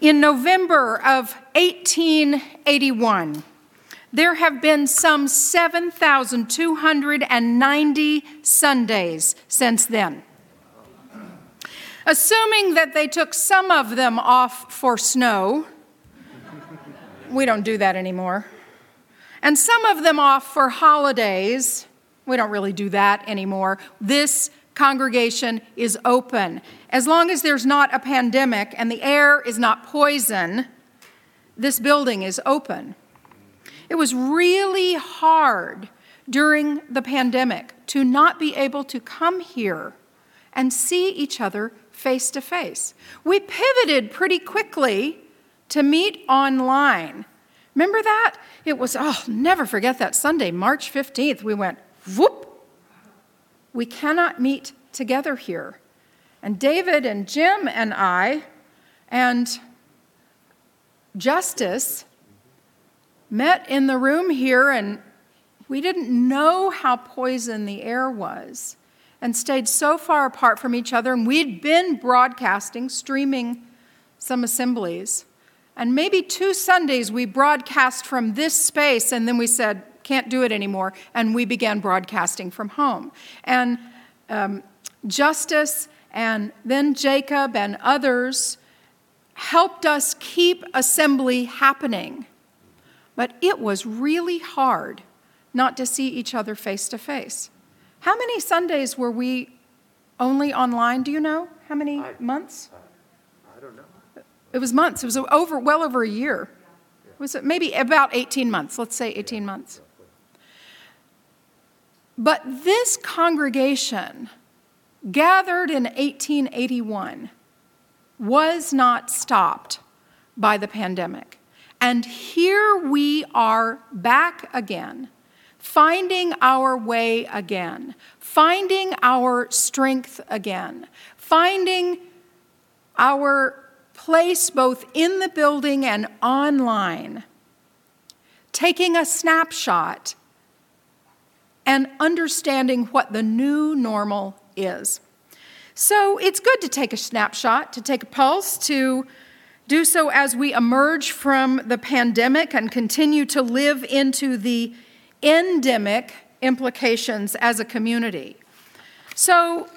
in November of 1881. There have been some 7,290 Sundays since then. Assuming that they took some of them off for snow, we don't do that anymore, and some of them off for holidays, we don't really do that anymore. This congregation is open. As long as there's not a pandemic and the air is not poison, this building is open. It was really hard during the pandemic to not be able to come here and see each other face to face. We pivoted pretty quickly to meet online. Remember that? It was, oh, never forget that Sunday, March 15th. We went, whoop, we cannot meet together here. And David and Jim and I and Justice met in the room here, and we didn't know how poison the air was and stayed so far apart from each other. And we'd been broadcasting, streaming some assemblies. And maybe two Sundays we broadcast from this space, and then we said, can't do it anymore. And we began broadcasting from home. And um, Justice and then Jacob and others helped us keep assembly happening. But it was really hard not to see each other face to face. How many Sundays were we only online? Do you know? How many I, months? I don't know. It was months. It was over, well over a year. Was it maybe about 18 months? Let's say 18 months. But this congregation gathered in 1881 was not stopped by the pandemic. And here we are back again, finding our way again, finding our strength again, finding our place both in the building and online, taking a snapshot and understanding what the new normal is. So it's good to take a snapshot, to take a pulse, to do so as we emerge from the pandemic and continue to live into the endemic implications as a community. So,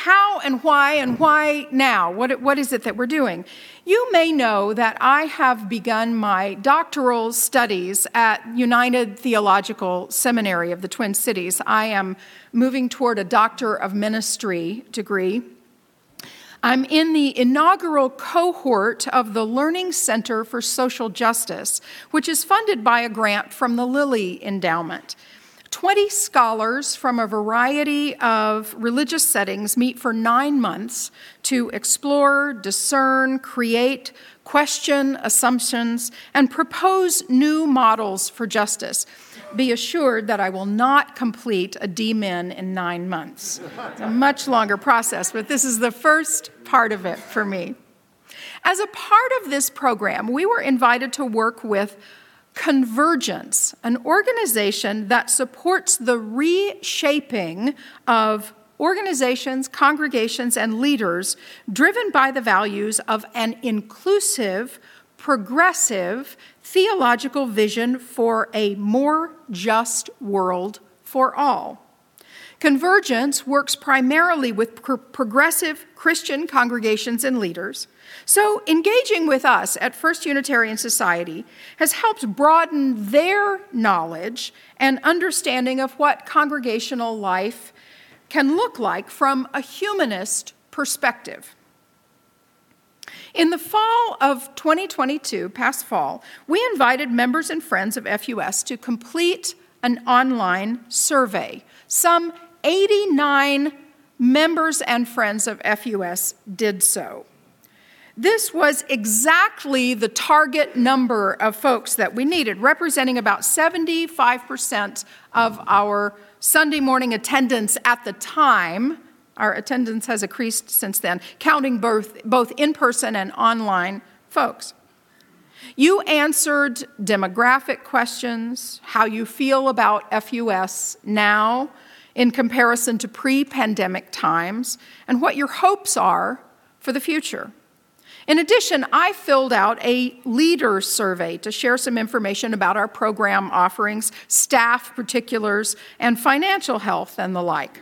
how and why and why now? What, what is it that we're doing? You may know that I have begun my doctoral studies at United Theological Seminary of the Twin Cities. I am moving toward a Doctor of Ministry degree. I'm in the inaugural cohort of the Learning Center for Social Justice, which is funded by a grant from the Lilly Endowment. 20 scholars from a variety of religious settings meet for nine months to explore, discern, create, question assumptions, and propose new models for justice. Be assured that I will not complete a DMin in nine months. It's a much longer process, but this is the first part of it for me. As a part of this program, we were invited to work with Convergence, an organization that supports the reshaping of organizations, congregations, and leaders driven by the values of an inclusive, progressive, theological vision for a more just world for all. Convergence works primarily with pro- progressive Christian congregations and leaders so, engaging with us at First Unitarian Society has helped broaden their knowledge and understanding of what congregational life can look like from a humanist perspective. In the fall of 2022, past fall, we invited members and friends of FUS to complete an online survey. Some 89 members and friends of FUS did so. This was exactly the target number of folks that we needed, representing about 75% of our Sunday morning attendance at the time. Our attendance has increased since then, counting both, both in person and online folks. You answered demographic questions, how you feel about FUS now in comparison to pre pandemic times, and what your hopes are for the future. In addition, I filled out a leader survey to share some information about our program offerings, staff particulars, and financial health and the like.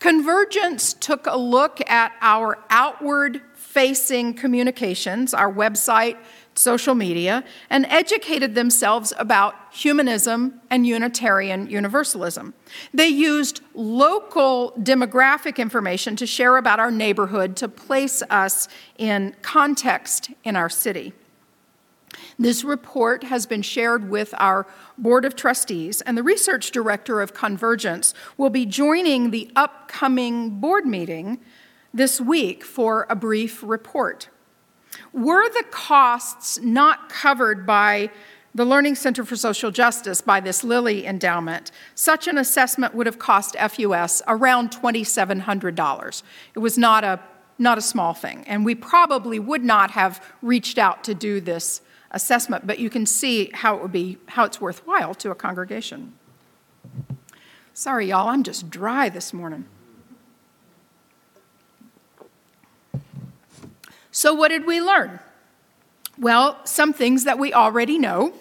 Convergence took a look at our outward facing communications, our website, social media, and educated themselves about humanism and Unitarian Universalism. They used local demographic information to share about our neighborhood to place us in context in our city. This report has been shared with our Board of Trustees, and the research director of Convergence will be joining the upcoming board meeting this week for a brief report. Were the costs not covered by the Learning Center for Social Justice by this Lilly endowment, such an assessment would have cost FUS around $2,700. It was not a, not a small thing, and we probably would not have reached out to do this assessment, but you can see how it would be, how it's worthwhile to a congregation. Sorry, y'all, I'm just dry this morning. So, what did we learn? Well, some things that we already know.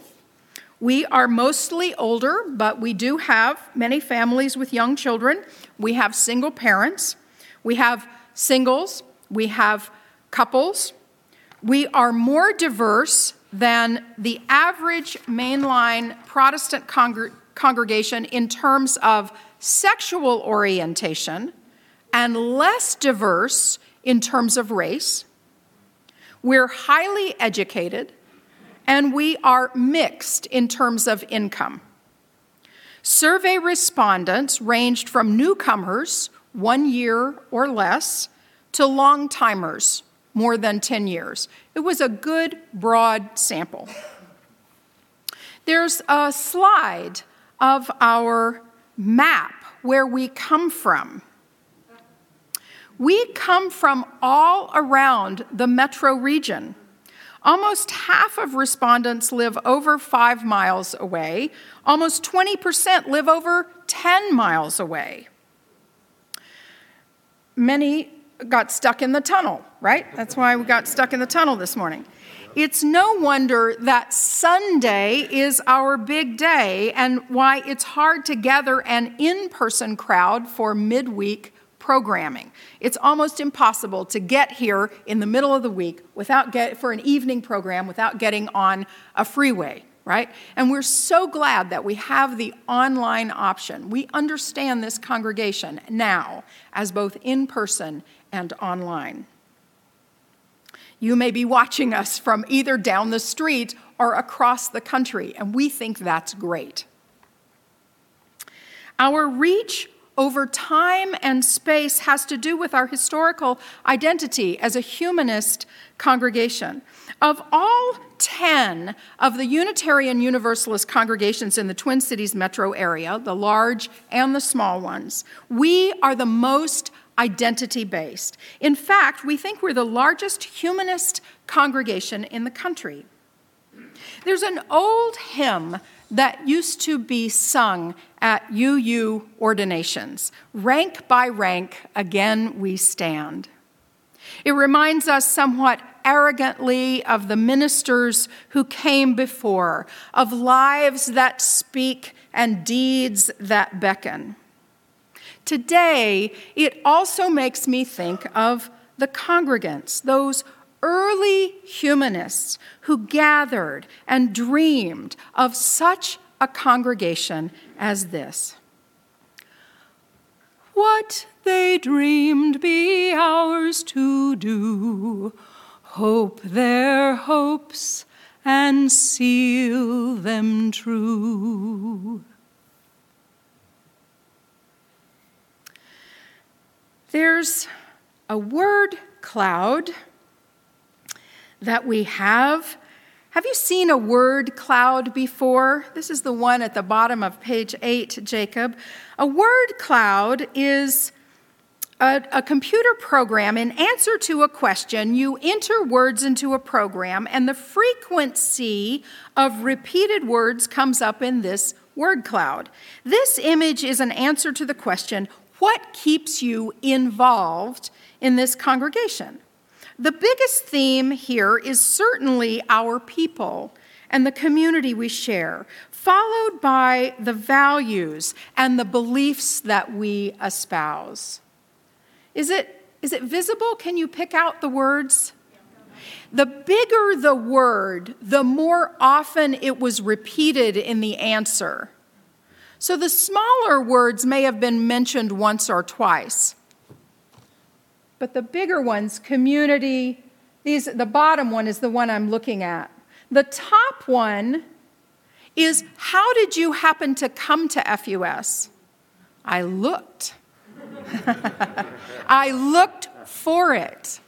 We are mostly older, but we do have many families with young children. We have single parents. We have singles. We have couples. We are more diverse than the average mainline Protestant congregation in terms of sexual orientation and less diverse in terms of race. We're highly educated and we are mixed in terms of income. Survey respondents ranged from newcomers, one year or less, to long timers, more than 10 years. It was a good, broad sample. There's a slide of our map where we come from. We come from all around the metro region. Almost half of respondents live over five miles away. Almost 20% live over 10 miles away. Many got stuck in the tunnel, right? That's why we got stuck in the tunnel this morning. It's no wonder that Sunday is our big day and why it's hard to gather an in person crowd for midweek programming. It's almost impossible to get here in the middle of the week without get for an evening program without getting on a freeway, right? And we're so glad that we have the online option. We understand this congregation now as both in person and online. You may be watching us from either down the street or across the country, and we think that's great. Our reach over time and space has to do with our historical identity as a humanist congregation. Of all 10 of the Unitarian Universalist congregations in the Twin Cities metro area, the large and the small ones, we are the most identity based. In fact, we think we're the largest humanist congregation in the country. There's an old hymn that used to be sung at UU ordinations. Rank by rank, again we stand. It reminds us somewhat arrogantly of the ministers who came before, of lives that speak and deeds that beckon. Today, it also makes me think of the congregants, those early humanists who gathered and dreamed of such a congregation as this. What they dreamed be ours to do, hope their hopes and seal them true. There's a word cloud that we have. Have you seen a word cloud before? This is the one at the bottom of page 8, Jacob. A word cloud is a, a, computer program, in answer to a question, you enter words into a program, and the frequency of repeated words comes up in this word cloud. This image is an answer to the question what keeps you involved in this congregation? The biggest theme here is certainly our people and the community we share, followed by the values and the beliefs that we espouse. Is it, is it visible? Can you pick out the words? The bigger the word, the more often it was repeated in the answer. So the smaller words may have been mentioned once or twice. But the bigger ones, community, these, the bottom one is the one I'm looking at. The top one is how did you happen to come to FUS? I looked. I looked for it.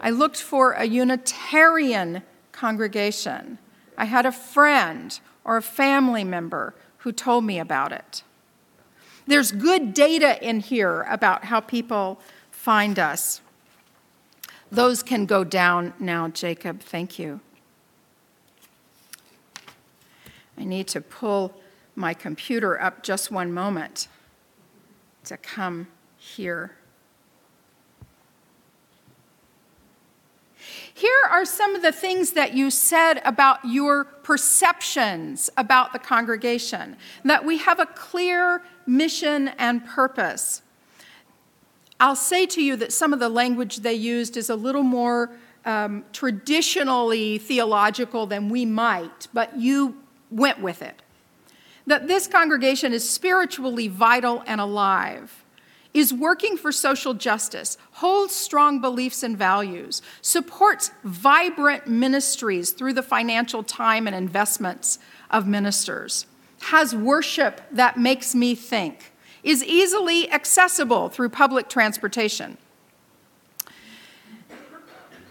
I looked for a Unitarian congregation. I had a friend or a family member who told me about it. There's good data in here about how people find us. Those can go down now, Jacob. Thank you. I need to pull my computer up just one moment to come here. Here are some of the things that you said about your perceptions about the congregation that we have a clear mission and purpose. I'll say to you that some of the language they used is a little more um, traditionally theological than we might, but you went with it. That this congregation is spiritually vital and alive is working for social justice, holds strong beliefs and values, supports vibrant ministries through the financial time and investments of ministers, has worship that makes me think, is easily accessible through public transportation.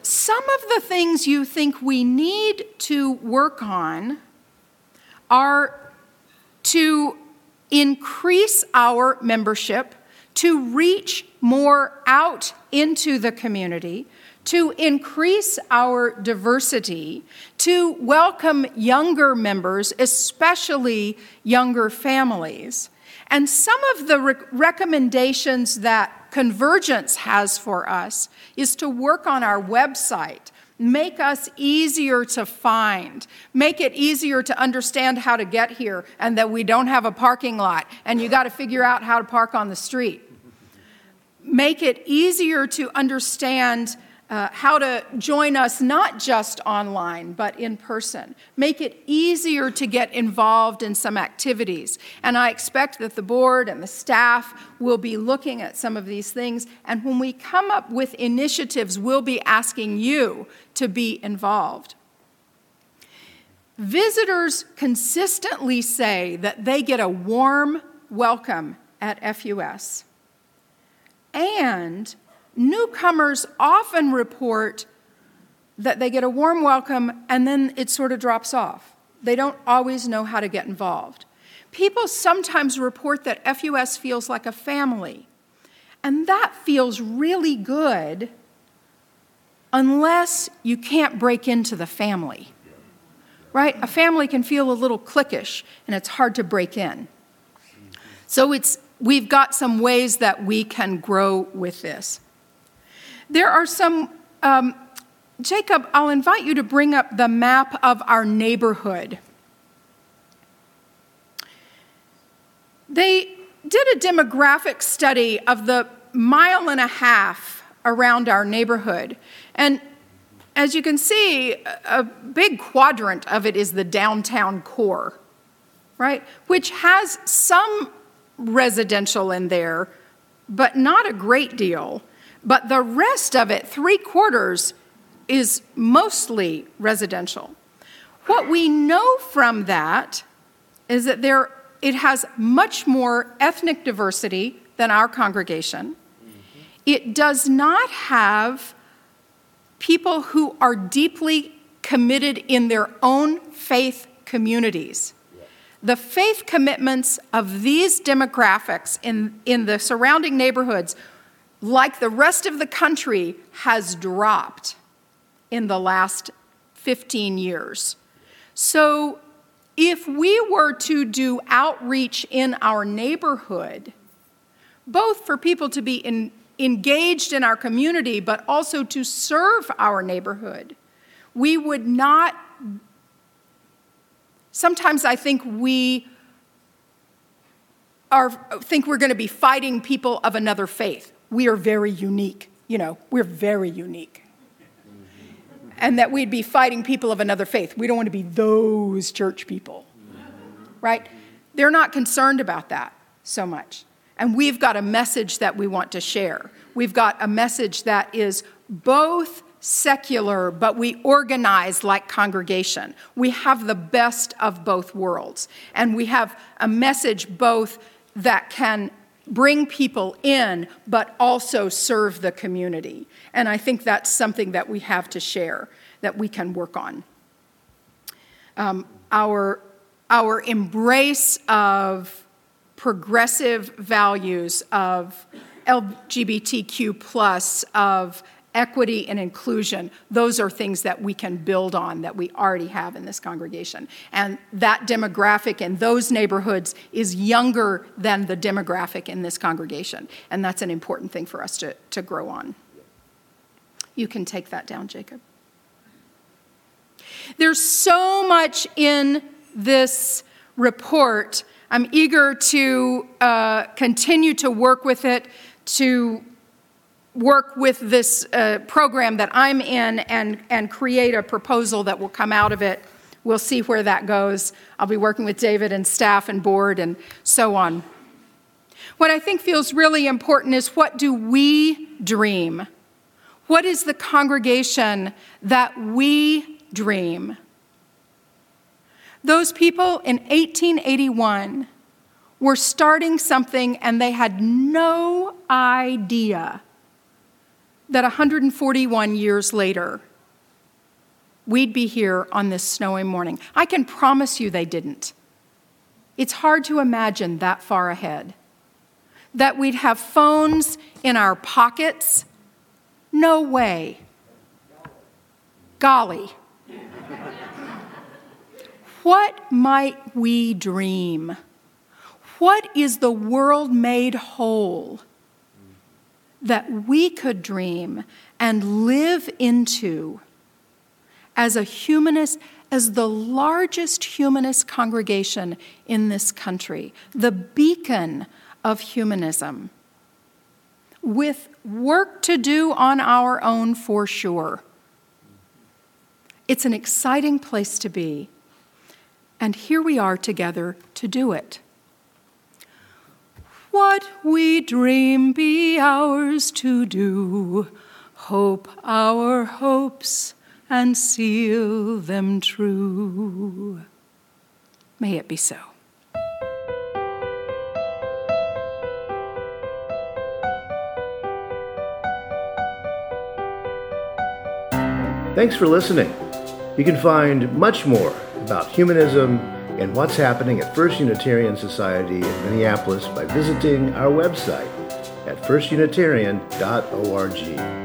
Some of the things you think we need to work on are to increase our membership to reach more out into the community, to increase our diversity, to welcome younger members, especially younger families. And some of the re- recommendations that Convergence has for us is to work on our website make us easier to find, make it easier to understand how to get here, and that we don't have a parking lot and you got to figure out how to park on the street. Make it easier to understand uh, how to join us not just online, but in person. Make it easier to get involved in some activities. And I expect that the board and the staff will be looking at some of these things. And when we come up with initiatives, we'll be asking you to be involved. Visitors consistently say that they get a warm welcome at FUS. And Newcomers often report that they get a warm welcome and then it sort of drops off. They don't always know how to get involved. People sometimes report that FUS feels like a family, and that feels really good unless you can't break into the family. Right? A family can feel a little cliquish and it's hard to break in. So it's we've got some ways that we can grow with this. There are some, um, Jacob, I'll invite you to bring up the map of our neighborhood. They did a demographic study of the mile and a half around our neighborhood. And as you can see, a big quadrant of it is the downtown core, right? Which has some residential in there, but not a great deal. But the rest of it, three quarters, is mostly residential. What we know from that is that there, it has much more ethnic diversity than our congregation. Mm-hmm. It does not have people who are deeply committed in their own faith communities. The faith commitments of these demographics in, in the surrounding neighborhoods, like the rest of the country, has dropped in the last 15 years. So, if we were to do outreach in our neighborhood, both for people to be in, engaged in our community, but also to serve our neighborhood, we would not. Sometimes I think we are, think we're going to be fighting people of another faith. We are very unique. You know, we're very unique. And that we'd be fighting people of another faith. We don't want to be those church people, right? They're not concerned about that so much. And we've got a message that we want to share. We've got a message that is both secular, but we organize like congregation. We have the best of both worlds. And we have a message both that can bring people in, but also serve the community. And I think that's something that we have to share, that we can work on. Um, our, our embrace of progressive values of LGBTQ, plus, of equity and inclusion, those are things that we can build on that we already have in this congregation. And that demographic in those neighborhoods is younger than the demographic in this congregation. And that's an important thing for us to, to grow on. You can take that down, Jacob. There's so much in this report. I'm eager to uh, continue to work with it, to work with this uh, program that I'm in and, and create a proposal that will come out of it. We'll see where that goes. I'll be working with David and staff and board and so on. What I think feels really important is what do we dream? What is the congregation that we dream? Those people in 1881 were starting something and they had no idea that 141 years later, we'd be here on this snowy morning. I can promise you they didn't. It's hard to imagine that far ahead. That we'd have phones in our pockets? No way. Golly. what might we dream? What is the world made whole? That we could dream and live into as a humanist, as the largest humanist congregation in this country, the beacon of humanism, with work to do on our own for sure. It's an exciting place to be, and here we are together to do it. What we dream be ours to do, hope our hopes and seal them true. May it be so. Thanks for listening. You can find much more about humanism and what's happening at First Unitarian Society in Minneapolis by visiting our website at firstunitarian.org.